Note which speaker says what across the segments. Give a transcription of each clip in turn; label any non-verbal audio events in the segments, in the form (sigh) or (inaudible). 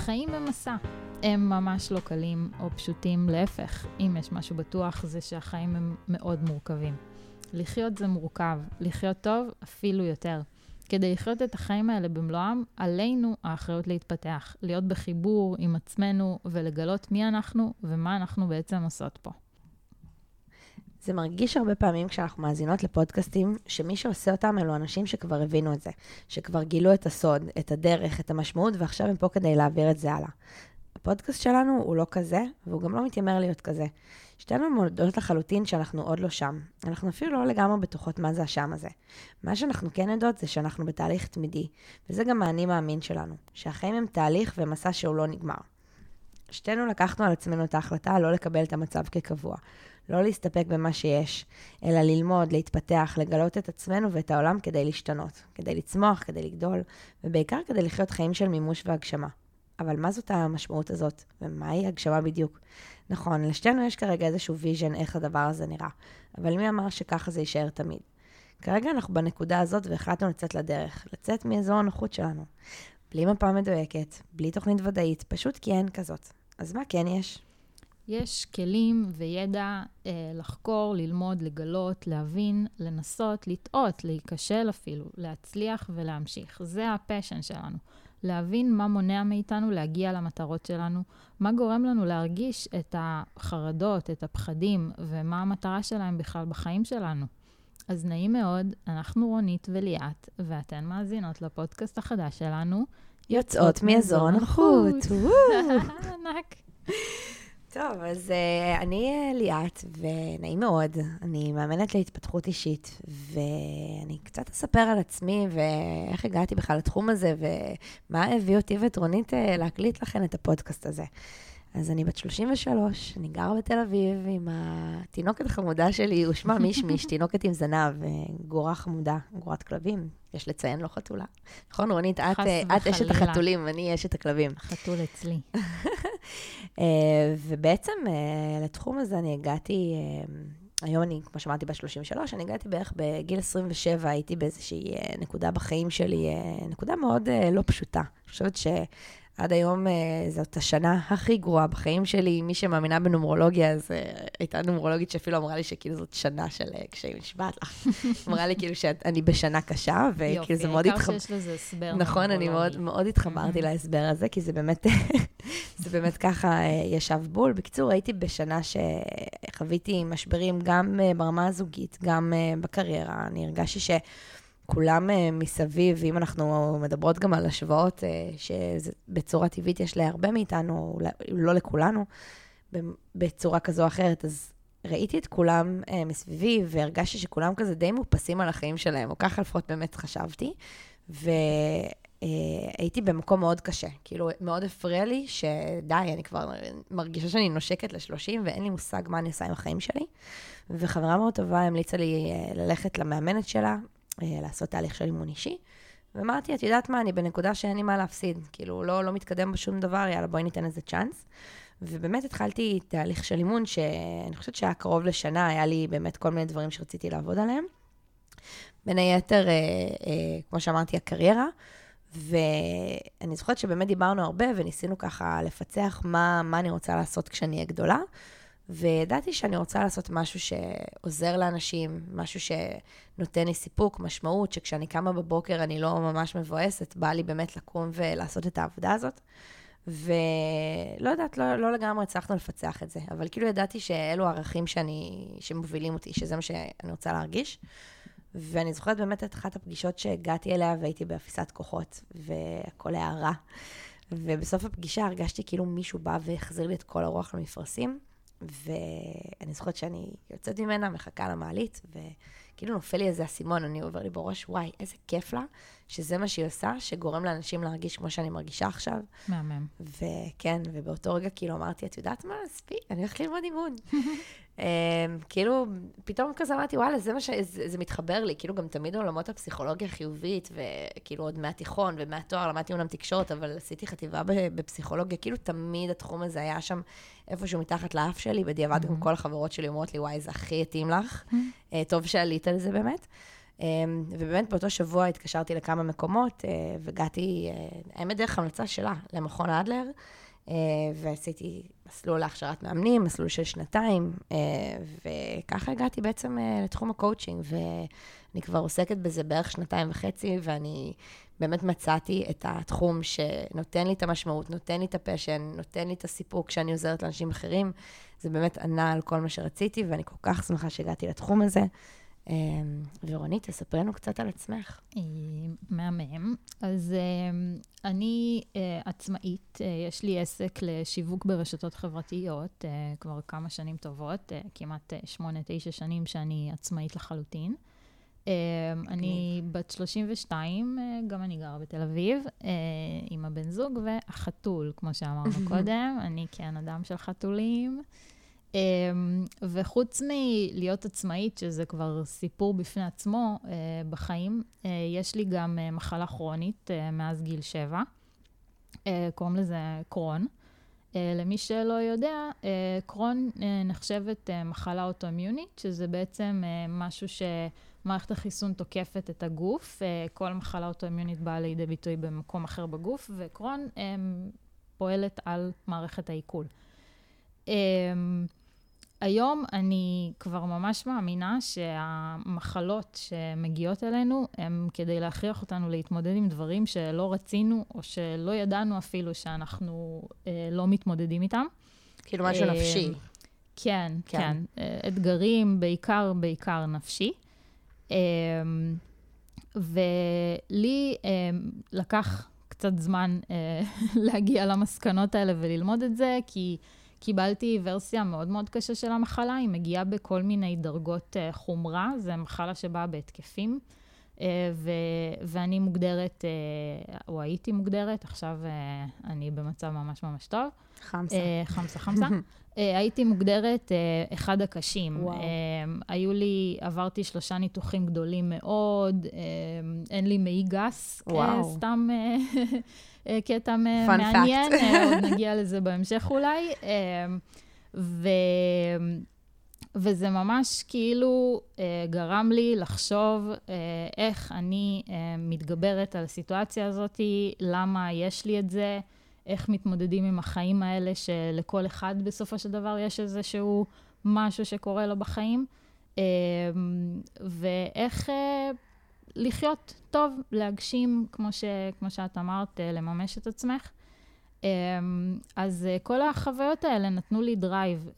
Speaker 1: החיים הם מסע. הם ממש לא קלים או פשוטים, להפך, אם יש משהו בטוח זה שהחיים הם מאוד מורכבים. לחיות זה מורכב, לחיות טוב אפילו יותר. כדי לחיות את החיים האלה במלואם, עלינו האחריות להתפתח, להיות בחיבור עם עצמנו ולגלות מי אנחנו ומה אנחנו בעצם עושות פה.
Speaker 2: זה מרגיש הרבה פעמים כשאנחנו מאזינות לפודקאסטים, שמי שעושה אותם אלו אנשים שכבר הבינו את זה, שכבר גילו את הסוד, את הדרך, את המשמעות, ועכשיו הם פה כדי להעביר את זה הלאה. הפודקאסט שלנו הוא לא כזה, והוא גם לא מתיימר להיות כזה. שתינו מודעות לחלוטין שאנחנו עוד לא שם. אנחנו אפילו לא לגמרי בטוחות מה זה השם הזה. מה שאנחנו כן יודעות זה שאנחנו בתהליך תמידי, וזה גם האני מאמין שלנו, שהחיים הם תהליך ומסע שהוא לא נגמר. שתינו לקחנו על עצמנו את ההחלטה לא לקבל את המצב כקבוע, לא להסתפק במה שיש, אלא ללמוד, להתפתח, לגלות את עצמנו ואת העולם כדי להשתנות, כדי לצמוח, כדי לגדול, ובעיקר כדי לחיות חיים של מימוש והגשמה. אבל מה זאת המשמעות הזאת, ומהי הגשמה בדיוק? נכון, לשתינו יש כרגע איזשהו vision איך הדבר הזה נראה, אבל מי אמר שככה זה יישאר תמיד? כרגע אנחנו בנקודה הזאת והחלטנו לצאת לדרך, לצאת מאזור הנוחות שלנו. בלי מפה מדויקת, בלי תוכנית ודאית, פשוט כי אין כזאת. אז מה כן יש?
Speaker 1: יש כלים וידע אה, לחקור, ללמוד, לגלות, להבין, לנסות, לטעות, להיכשל אפילו, להצליח ולהמשיך. זה הפשן שלנו. להבין מה מונע מאיתנו להגיע למטרות שלנו, מה גורם לנו להרגיש את החרדות, את הפחדים, ומה המטרה שלהם בכלל בחיים שלנו. אז נעים מאוד, אנחנו רונית וליאת, ואתן מאזינות לפודקאסט החדש שלנו,
Speaker 2: יוצאות מאזור הנוחות. (laughs)
Speaker 1: ענק.
Speaker 2: טוב, אז uh, אני uh, ליאת, ונעים מאוד. אני מאמנת להתפתחות אישית, ואני קצת אספר על עצמי ואיך הגעתי בכלל לתחום הזה, ומה הביא אותי ואת רונית uh, להקליט לכם את הפודקאסט הזה. אז אני בת 33, אני גרה בתל אביב עם התינוקת החמודה שלי, הוא שמה מישמיש, (laughs) תינוקת עם זנב, גורה חמודה, גורת כלבים, יש לציין, לא חתולה. נכון, רונית, את, את אשת החתולים, אני אשת הכלבים.
Speaker 1: חתול אצלי. (laughs)
Speaker 2: אה, ובעצם אה, לתחום הזה אני הגעתי, אה, היום אני, כמו שאמרתי, בת 33, אני הגעתי בערך בגיל 27, הייתי באיזושהי נקודה בחיים שלי, נקודה מאוד לא פשוטה. אני חושבת ש... עד היום אה, זאת השנה הכי גרועה בחיים שלי. מי שמאמינה בנומרולוגיה, אז אה, הייתה נומרולוגית שאפילו אמרה לי שכאילו זאת שנה של אה, קשיים, נשבעת לך. (laughs) אמרה לי כאילו שאני בשנה קשה, וכאילו זה מאוד
Speaker 1: התחברתי. יופי, העיקר שיש לזה הסבר.
Speaker 2: נכון, אני מאוד, מאוד התחברתי להסבר הזה, כי זה באמת, (laughs) זה באמת ככה ישב בול. בקיצור, הייתי בשנה שחוויתי משברים גם ברמה הזוגית, גם בקריירה. אני הרגשתי ש... כולם uh, מסביב, ואם אנחנו מדברות גם על השוואות, uh, שבצורה טבעית יש להרבה מאיתנו, לא לכולנו, בצורה כזו או אחרת, אז ראיתי את כולם uh, מסביבי, והרגשתי שכולם כזה די מאופסים על החיים שלהם, או ככה לפחות באמת חשבתי, והייתי uh, במקום מאוד קשה. כאילו, מאוד הפריע לי שדי, אני כבר מרגישה שאני נושקת ל-30, ואין לי מושג מה אני עושה עם החיים שלי. וחברה מאוד טובה המליצה לי uh, ללכת למאמנת שלה, אה, לעשות תהליך של אימון אישי. ואמרתי, את יודעת מה, אני בנקודה שאין לי מה להפסיד. כאילו, לא, לא מתקדם בשום דבר, יאללה, בואי ניתן איזה צ'אנס. ובאמת התחלתי תהליך של אימון, שאני חושבת שהיה קרוב לשנה, היה לי באמת כל מיני דברים שרציתי לעבוד עליהם. בין היתר, אה, אה, כמו שאמרתי, הקריירה. ואני זוכרת שבאמת דיברנו הרבה וניסינו ככה לפצח מה, מה אני רוצה לעשות כשאני אהיה גדולה. וידעתי שאני רוצה לעשות משהו שעוזר לאנשים, משהו שנותן לי סיפוק, משמעות, שכשאני קמה בבוקר אני לא ממש מבואסת, בא לי באמת לקום ולעשות את העבודה הזאת. ולא יודעת, לא, לא לגמרי הצלחנו לפצח את זה, אבל כאילו ידעתי שאלו הערכים שאני, שמובילים אותי, שזה מה שאני רוצה להרגיש. ואני זוכרת באמת את אחת הפגישות שהגעתי אליה והייתי באפיסת כוחות, והכל היה רע. ובסוף הפגישה הרגשתי כאילו מישהו בא והחזיר לי את כל הרוח למפרשים. ואני זוכרת שאני יוצאת ממנה, מחכה למעלית, וכאילו נופל לי איזה אסימון, אני עובר לי בראש, וואי, איזה כיף לה, שזה מה שהיא עושה, שגורם לאנשים להרגיש כמו שאני מרגישה עכשיו.
Speaker 1: מהמם.
Speaker 2: וכן, ובאותו רגע כאילו אמרתי, את יודעת מה, מספיק, אני הולכת ללמוד אימון. um, (laughs) כאילו, פתאום כזה אמרתי, וואלה, זה מה ש... זה, זה מתחבר לי, כאילו גם תמיד עולמות הפסיכולוגיה החיובית, וכאילו עוד מהתיכון ומהתואר, למדתי אומנם תקשורת, אבל עשיתי חטיבה בפסיכולוגיה, כאילו תמיד התחום הזה היה שם איפשהו מתחת לאף שלי, בדיעבד גם. כל החברות שלי אומרות לי, וואי, זה הכי התאים לך, mm-hmm. טוב שעלית על זה באמת. ובאמת באותו שבוע התקשרתי לכמה מקומות, והגעתי, האמת דרך המלצה שלה, למכון אדלר, ועשיתי מסלול להכשרת מאמנים, מסלול של שנתיים, וככה הגעתי בעצם לתחום הקואוצ'ינג, ואני כבר עוסקת בזה בערך שנתיים וחצי, ואני באמת מצאתי את התחום שנותן לי את המשמעות, נותן לי את ה passion, נותן לי את הסיפוק כשאני עוזרת לאנשים אחרים. זה באמת ענה על כל מה שרציתי, ואני כל כך שמחה שהגעתי לתחום הזה. אמ, ורונית, תספרי קצת על עצמך.
Speaker 1: אה, מהמם. אז אמ, אני אה, עצמאית, אה, יש לי עסק לשיווק ברשתות חברתיות כבר כמה שנים טובות, כמעט שמונה, תשע שנים שאני עצמאית לחלוטין. אמ, אני בת 32, אה, גם אני גרה בתל אביב, עם הבן זוג והחתול, כמו שאמרנו (laughs) קודם. אני כן אדם של חתולים. אמ, וחוץ מלהיות עצמאית, שזה כבר סיפור בפני עצמו אה, בחיים, יש לי גם מחלה כרונית מאז גיל 7. קוראים לזה קרון. למי שלא יודע, קרון נחשבת מחלה אוטואימיונית, שזה בעצם משהו ש... מערכת החיסון תוקפת את הגוף, אה, כל מחלה אוטואימיונית באה לידי ביטוי במקום אחר בגוף, וקרון פועלת על מערכת העיכול. היום אני כבר ממש מאמינה שהמחלות שמגיעות אלינו הם כדי להכריח אותנו להתמודד עם דברים שלא רצינו או שלא ידענו אפילו שאנחנו אה, לא מתמודדים איתם.
Speaker 2: כאילו משהו אה, נפשי.
Speaker 1: כן, כן, כן. אה, אתגרים, בעיקר, בעיקר נפשי. אמ, ולי אמ, לקח קצת זמן אה, (laughs) להגיע למסקנות האלה וללמוד את זה, כי קיבלתי ורסיה מאוד מאוד קשה של המחלה, היא מגיעה בכל מיני דרגות אה, חומרה, זו מחלה שבאה בהתקפים. אה, ו- ואני מוגדרת, או הייתי מוגדרת, עכשיו אני במצב ממש ממש טוב.
Speaker 2: חמסה.
Speaker 1: חמסה, חמסה. (laughs) אה, הייתי מוגדרת אה, אחד הקשים. וואו. אה, היו לי, עברתי שלושה ניתוחים גדולים מאוד, אין לי מעי גס, וואו. סתם קטע מעניין, עוד (laughs) נגיע לזה בהמשך אולי. ו... וזה ממש כאילו אה, גרם לי לחשוב אה, איך אני אה, מתגברת על הסיטואציה הזאת, למה יש לי את זה, איך מתמודדים עם החיים האלה, שלכל אחד בסופו של דבר יש איזשהו משהו שקורה לו בחיים, אמ, ואיך אה, לחיות טוב, להגשים, כמו, ש, כמו שאת אמרת, אה, לממש את עצמך. אמ, אז אה, כל החוויות האלה נתנו לי drive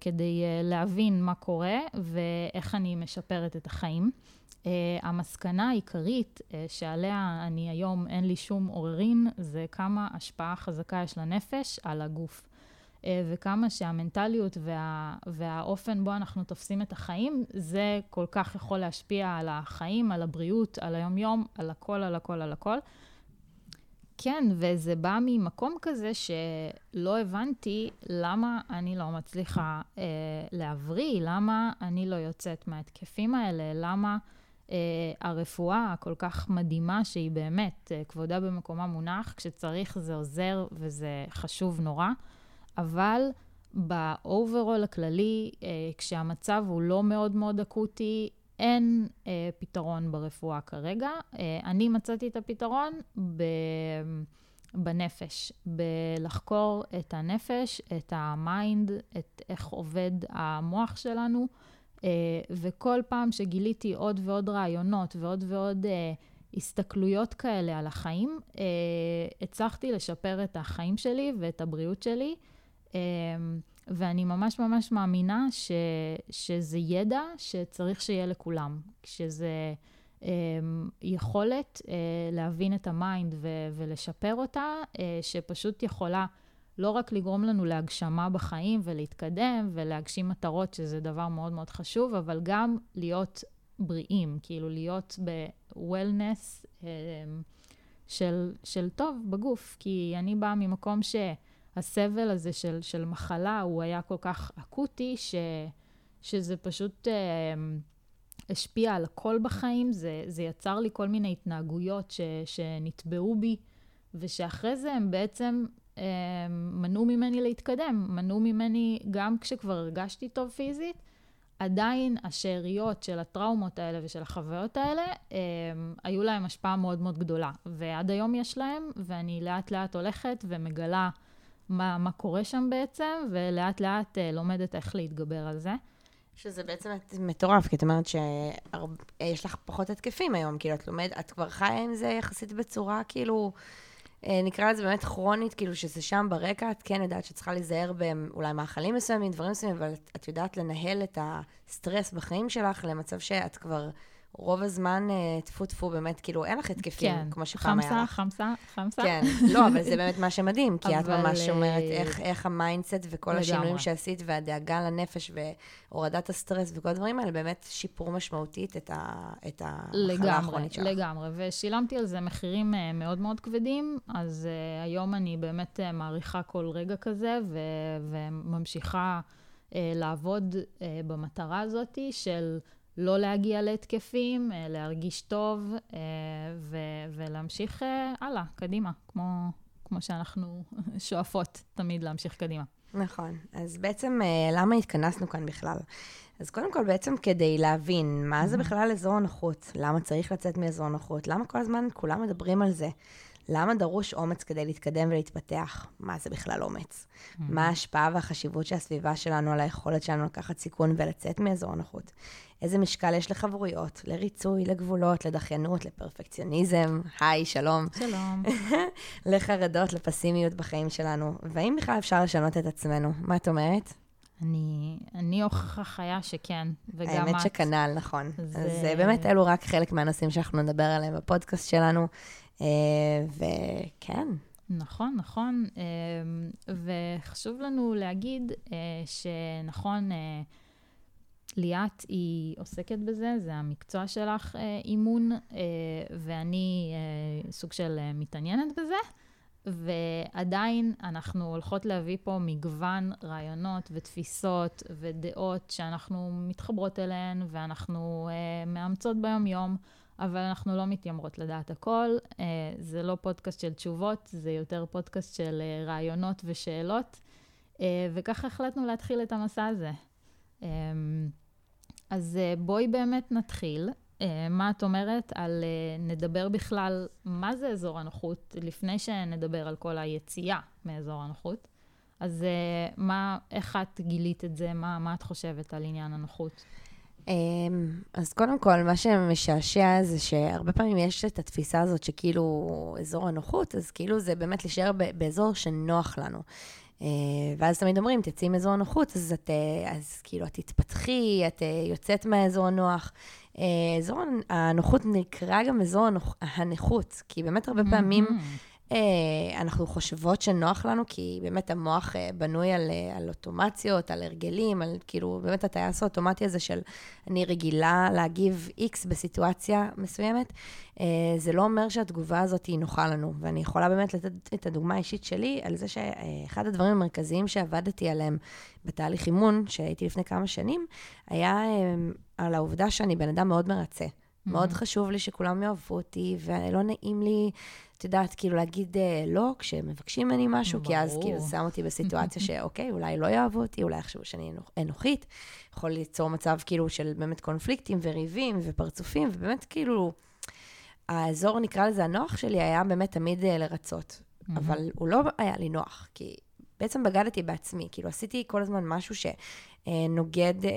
Speaker 1: כדי להבין מה קורה ואיך אני משפרת את החיים. המסקנה העיקרית שעליה אני היום, אין לי שום עוררין, זה כמה השפעה חזקה יש לנפש על הגוף. וכמה שהמנטליות וה, והאופן בו אנחנו תופסים את החיים, זה כל כך יכול להשפיע על החיים, על הבריאות, על היומיום, על הכל, על הכל, על הכל. כן, וזה בא ממקום כזה שלא הבנתי למה אני לא מצליחה אה, להבריא, למה אני לא יוצאת מההתקפים האלה, למה אה, הרפואה הכל כך מדהימה, שהיא באמת, אה, כבודה במקומה מונח, כשצריך זה עוזר וזה חשוב נורא, אבל ב overall הכללי, אה, כשהמצב הוא לא מאוד מאוד אקוטי, אין אה, פתרון ברפואה כרגע. אה, אני מצאתי את הפתרון ב... בנפש, בלחקור את הנפש, את ה mind, את איך עובד המוח שלנו. Uh, וכל פעם שגיליתי עוד ועוד רעיונות ועוד ועוד uh, הסתכלויות כאלה על החיים, uh, הצלחתי לשפר את החיים שלי ואת הבריאות שלי. Uh, ואני ממש ממש מאמינה ש, שזה ידע שצריך שיהיה לכולם, שזה um, יכולת uh, להבין את ה mind ו- ולשפר אותה, uh, שפשוט יכולה לא רק לגרום לנו להגשמה בחיים ולהתקדם ולהגשים מטרות, שזה דבר מאוד מאוד חשוב, אבל גם להיות בריאים, כאילו להיות ב-wellness אה, של, של טוב בגוף. כי אני באה ממקום שהסבל הזה של, של מחלה, הוא היה כל כך אקוטי, ש, שזה פשוט... אה, השפיע על הכל בחיים, זה, זה יצר לי כל מיני התנהגויות ש, שנטבעו בי, ושאחרי זה הם בעצם מנעו ממני להתקדם, מנעו ממני, גם כשכבר הרגשתי טוב פיזית, עדיין השאריות של הטראומות האלה ושל החוויות האלה, הם, היו להם השפעה מאוד מאוד גדולה. ועד היום יש להם, ואני לאט לאט הולכת ומגלה מה, מה קורה שם בעצם, ולאט לאט אה, לומדת איך להתגבר על זה.
Speaker 2: שזה בעצם מטורף, כי את אומרת שיש לך פחות התקפים היום, כאילו, את לומדת, את כבר חיה עם זה יחסית בצורה, כאילו, אה, נקרא לזה באמת כרונית, כאילו, שזה שם ברקע, את כן יודעת שצריכה להיזהר באולי מאכלים מסוימים, דברים מסוימים, אבל את יודעת לנהל את הסטרס בחיים שלך למצב שאת כבר... רוב הזמן, אה, טפו טפו, באמת, כאילו, אין לך התקפים,
Speaker 1: כן,
Speaker 2: כמו שפעם היה לך.
Speaker 1: חמסה, חמסה, חמסה.
Speaker 2: כן, לא, אבל זה באמת מה שמדהים, כי את
Speaker 1: אבל,
Speaker 2: ממש אומרת
Speaker 1: אה,
Speaker 2: איך, איך ה mindset וכל
Speaker 1: לגמרי.
Speaker 2: השינויים שעשית, והדאגה לנפש והורדת הסטרס וכל הדברים האלה, באמת שיפור משמעותית את, ה, את המחלה
Speaker 1: לגמרי,
Speaker 2: האחרונית שלך.
Speaker 1: לגמרי. ושילמתי על זה מחירים אה, מאוד מאוד כבדים, אז uh, היום אני באמת uh, מעריכה כל רגע כזה, ו- וממשיכה uh, לעבוד במטרה הזאת של לא להגיע להתקפים, uh, להרגיש טוב, uh, ו- ולהמשיך uh, הלאה, קדימה, כמו, כמו שאנחנו (laughs) שואפות תמיד להמשיך קדימה.
Speaker 2: נכון. אז בעצם, אה, למה התכנסנו כאן בכלל? אז קודם כל, בעצם כדי להבין מה זה בכלל אזור הנוחות, למה צריך לצאת מאזור הנוחות, למה כל הזמן כולם מדברים על זה, למה דרוש אומץ כדי להתקדם ולהתפתח, מה זה בכלל אומץ, מה ההשפעה והחשיבות של הסביבה שלנו על היכולת שלנו לקחת סיכון ולצאת מאזור הנוחות, איזה משקל יש לחברויות, לריצוי, לגבולות, לדחיינות, לפרפקציוניזם, היי, שלום.
Speaker 1: שלום. (laughs)
Speaker 2: לחרדות, לפסימיות בחיים שלנו, והאם בכלל אפשר לשנות את עצמנו? מה את אומרת?
Speaker 1: אני, אני הוכחה חיה שכן, וגם את.
Speaker 2: האמת שכנ"ל, נכון.
Speaker 1: זה-
Speaker 2: אז אה, באמת אלו רק חלק מהנושאים שאנחנו נדבר עליהם בפודקאסט שלנו, וכן,
Speaker 1: נכון, נכון. אמ, וחשוב לנו להגיד אה, שנכון, אה, ליאת היא עוסקת בזה, זה המקצוע שלך, אה, אימון, אה, ואני אה, סוג של אה, מתעניינת בזה. ועדיין אנחנו הולכות להביא פה מגוון רעיונות ותפיסות ודעות שאנחנו מתחברות אליהן ואנחנו אה, מאמצות ביום-יום, אבל אנחנו לא מתיימרות לדעת הכל. אה, זה לא פודקאסט של תשובות, זה יותר פודקאסט של אה, רעיונות ושאלות, אה, וככה החלטנו להתחיל את המסע הזה. אה, אז בואי באמת נתחיל. מה את אומרת על נדבר בכלל מה זה אזור הנוחות, לפני שנדבר על כל היציאה מאזור הנוחות. אז מה, איך את גילית את זה? מה, מה את חושבת על עניין הנוחות?
Speaker 2: אמ, אז קודם כל, מה שמשעשע זה שהרבה פעמים יש את התפיסה הזאת שכאילו אזור הנוחות, אז כאילו זה באמת להישאר באזור שנוח לנו. אה, ואז תמיד אומרים, תצאי מאזור הנוחות, אז, את, אה, אז כאילו את תתפתחי, את אה, יוצאת מהאזור הנוח. אזור הנוחות נקרא גם אזור הנוח, הנכות, כי באמת הרבה פעמים... אה, אנחנו חושבות שנוח לנו, כי באמת המוח אה, בנוי על, אה, על אוטומציות, על הרגלים, על כאילו, באמת הטייס האוטומטי הזה של אני רגילה להגיב X בסיטואציה מסוימת, אה, זה לא אומר שהתגובה הזאת היא נוחה לנו. ואני יכולה באמת לתת את הדוגמה האישית שלי על זה שאחד הדברים המרכזיים שעבדתי עליהם בתהליך אימון, שהייתי לפני כמה שנים, היה אה, על העובדה שאני בן אדם מאוד מרצה. מאוד חשוב לי שכולם יאהבו אותי, ולא נעים לי, את יודעת, כאילו להגיד אה, לא כשמבקשים ממני משהו, כי אז
Speaker 1: ברור.
Speaker 2: כאילו זה שם אותי בסיטואציה (laughs) שאוקיי, אולי לא יאהבו אותי, אולי יחשבו שאני אנוכ- אנוכית. יכול ליצור מצב כאילו של באמת קונפליקטים וריבים ופרצופים, ובאמת כאילו, האזור, נקרא לזה הנוח שלי, היה באמת תמיד אה, לרצות. אבל הוא לא היה לי נוח, כי בעצם בגדתי בעצמי, כאילו עשיתי כל הזמן משהו שנוגד אה,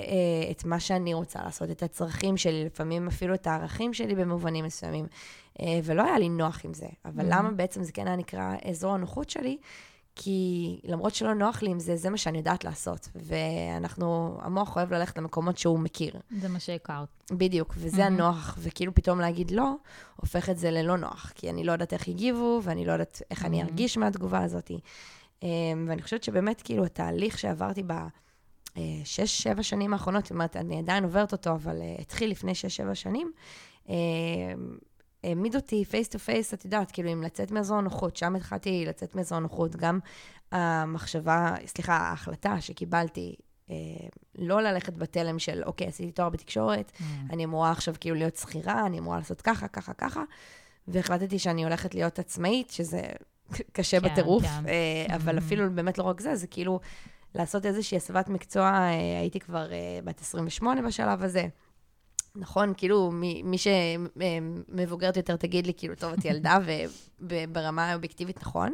Speaker 2: את מה שאני רוצה לעשות, את הצרכים שלי, לפעמים אפילו את הערכים שלי במובנים מסוימים, אה, ולא היה לי נוח עם זה. אבל
Speaker 1: Mhm.
Speaker 2: למה בעצם זה כן היה נקרא אזור הנוחות שלי? כי למרות שלא נוח לי עם זה, זה מה שאני יודעת לעשות. ואנחנו, המוח אוהב ללכת למקומות שהוא מכיר.
Speaker 1: זה מה שהכרת.
Speaker 2: בדיוק, וזה
Speaker 1: Mhm.
Speaker 2: הנוח, וכאילו פתאום להגיד לא, הופך את זה ללא נוח, כי אני לא יודעת איך יגיבו, ואני לא יודעת איך אני
Speaker 1: Mhm.
Speaker 2: ארגיש מהתגובה הזאת. אמ, ואני חושבת שבאמת, כאילו, התהליך שעברתי בשש, שבע שנים האחרונות, זאת אומרת, אני עדיין עוברת אותו, אבל uh, התחיל לפני שש, שבע שנים, אמ, העמיד אותי face to face, את יודעת, כאילו, עם לצאת מאזור הנוחות, שם התחלתי לצאת מאזור הנוחות, גם המחשבה, סליחה, ההחלטה שקיבלתי, אה, לא ללכת בתלם של, אוקיי, עשיתי תואר בתקשורת, אני אמורה עכשיו כאילו להיות שכירה, אני אמורה לעשות ככה, ככה, ככה, והחלטתי שאני הולכת להיות עצמאית, שזה קשה
Speaker 1: כן,
Speaker 2: בטירוף,
Speaker 1: כן.
Speaker 2: אה, אבל
Speaker 1: Mhm.
Speaker 2: אפילו באמת לא רק זה, זה כאילו לעשות איזושהי הסבת מקצוע, אה, הייתי כבר אה, בת 28 בשלב הזה. נכון, כאילו, מי, מי שמבוגרת יותר תגיד לי, כאילו, טוב, את ילדה, וברמה האובייקטיבית נכון,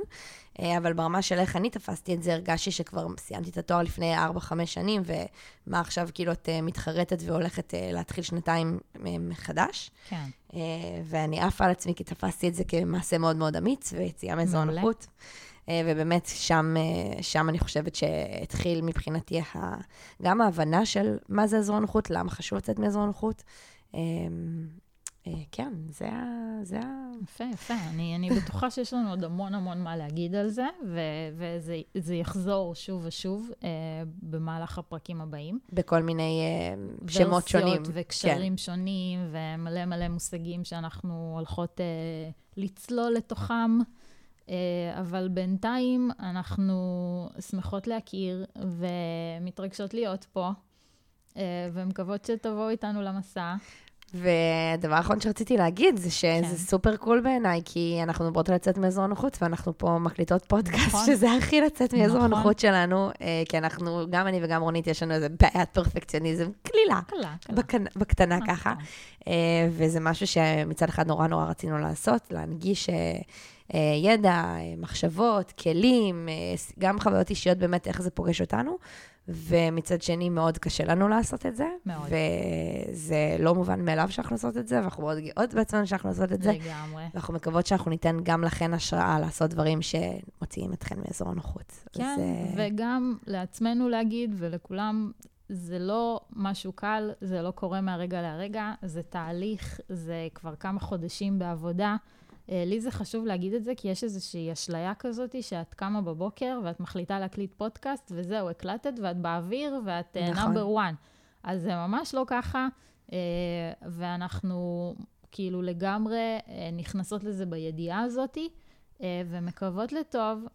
Speaker 2: אה, אבל ברמה של איך אני תפסתי את זה, הרגשתי שכבר סיימתי את התואר לפני 4-5 שנים, ומה עכשיו, כאילו, את אה, מתחרטת והולכת אה, להתחיל שנתיים מחדש.
Speaker 1: כן.
Speaker 2: ואני עפה על עצמי, כי תפסתי את זה כמעשה מאוד מאוד אמיץ, ויציאה מאזור הנוחות. ובאמת, שם, שם אני חושבת שהתחיל מבחינתי גם ההבנה של מה זה אזור הנוחות, למה חשוב לצאת מאזור הנוחות. אה, כן, זה ה... זה ה...
Speaker 1: יפה, יפה. אני, אני בטוחה שיש לנו עוד המון המון מה להגיד על זה, ו- וזה יחזור שוב ושוב אה, במהלך הפרקים הבאים.
Speaker 2: בכל מיני אה, שמות שונים. ורסיות
Speaker 1: וקשרים כן. שונים, ומלא מלא מושגים שאנחנו הולכות אה, לצלול לתוכם. אה, אבל בינתיים אנחנו שמחות להכיר ומתרגשות להיות פה, אה, ומקוות שתבואו איתנו למסע.
Speaker 2: והדבר האחרון שרציתי להגיד זה שזה כן. סופר קול בעיניי, כי אנחנו על לצאת מאזור הנוחות, ואנחנו פה מקליטות פודקאסט, נכון. שזה הכי לצאת מאזור נכון. הנוחות שלנו, אה, כי אנחנו, גם אני וגם רונית, יש לנו איזה בעיית פרפקציוניזם קלילה.
Speaker 1: קלה, קלה.
Speaker 2: בקנ... בקטנה נכון. ככה. וזה משהו שמצד אחד נורא נורא רצינו לעשות, להנגיש ידע, מחשבות, כלים, גם חוויות אישיות באמת, איך זה פוגש אותנו. ומצד שני, מאוד קשה לנו לעשות את זה.
Speaker 1: מאוד.
Speaker 2: וזה לא מובן מאליו שאנחנו עושות את זה, ואנחנו מאוד גאות בעצמנו שאנחנו עושות את זה.
Speaker 1: לגמרי.
Speaker 2: ואנחנו מקוות שאנחנו ניתן גם לכן השראה לעשות דברים שמוציאים אתכן מאזור הנוחות.
Speaker 1: כן, אז, וגם לעצמנו להגיד, ולכולם, זה לא משהו קל, זה לא קורה מהרגע להרגע, זה תהליך, זה כבר כמה חודשים בעבודה. אה, לי זה חשוב להגיד את זה, כי יש איזושהי אשליה כזאת שאת קמה בבוקר ואת מחליטה להקליט פודקאסט, וזהו, הקלטת ואת באוויר ואת נאמבר uh, וואן. אז זה ממש לא ככה, uh, ואנחנו כאילו לגמרי uh, נכנסות לזה בידיעה הזאת, uh, ומקוות לטוב,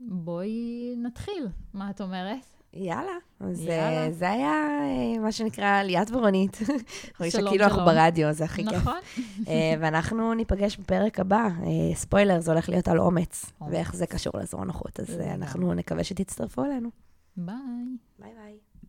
Speaker 1: ובואי נתחיל. מה את אומרת?
Speaker 2: יאללה. אז יאללה. זה היה אה, מה שנקרא ליאת ורונית. (laughs) שלום, שלום. כאילו אנחנו ברדיו, זה הכי כיף.
Speaker 1: נכון. (laughs)
Speaker 2: אה, ואנחנו ניפגש בפרק הבא. אה, ספוילר, זה הולך להיות על אומץ, ואיך זה קשור לאזור הנוחות. אז אנחנו נקווה שתצטרפו אלינו.
Speaker 1: bye.
Speaker 2: bye bye.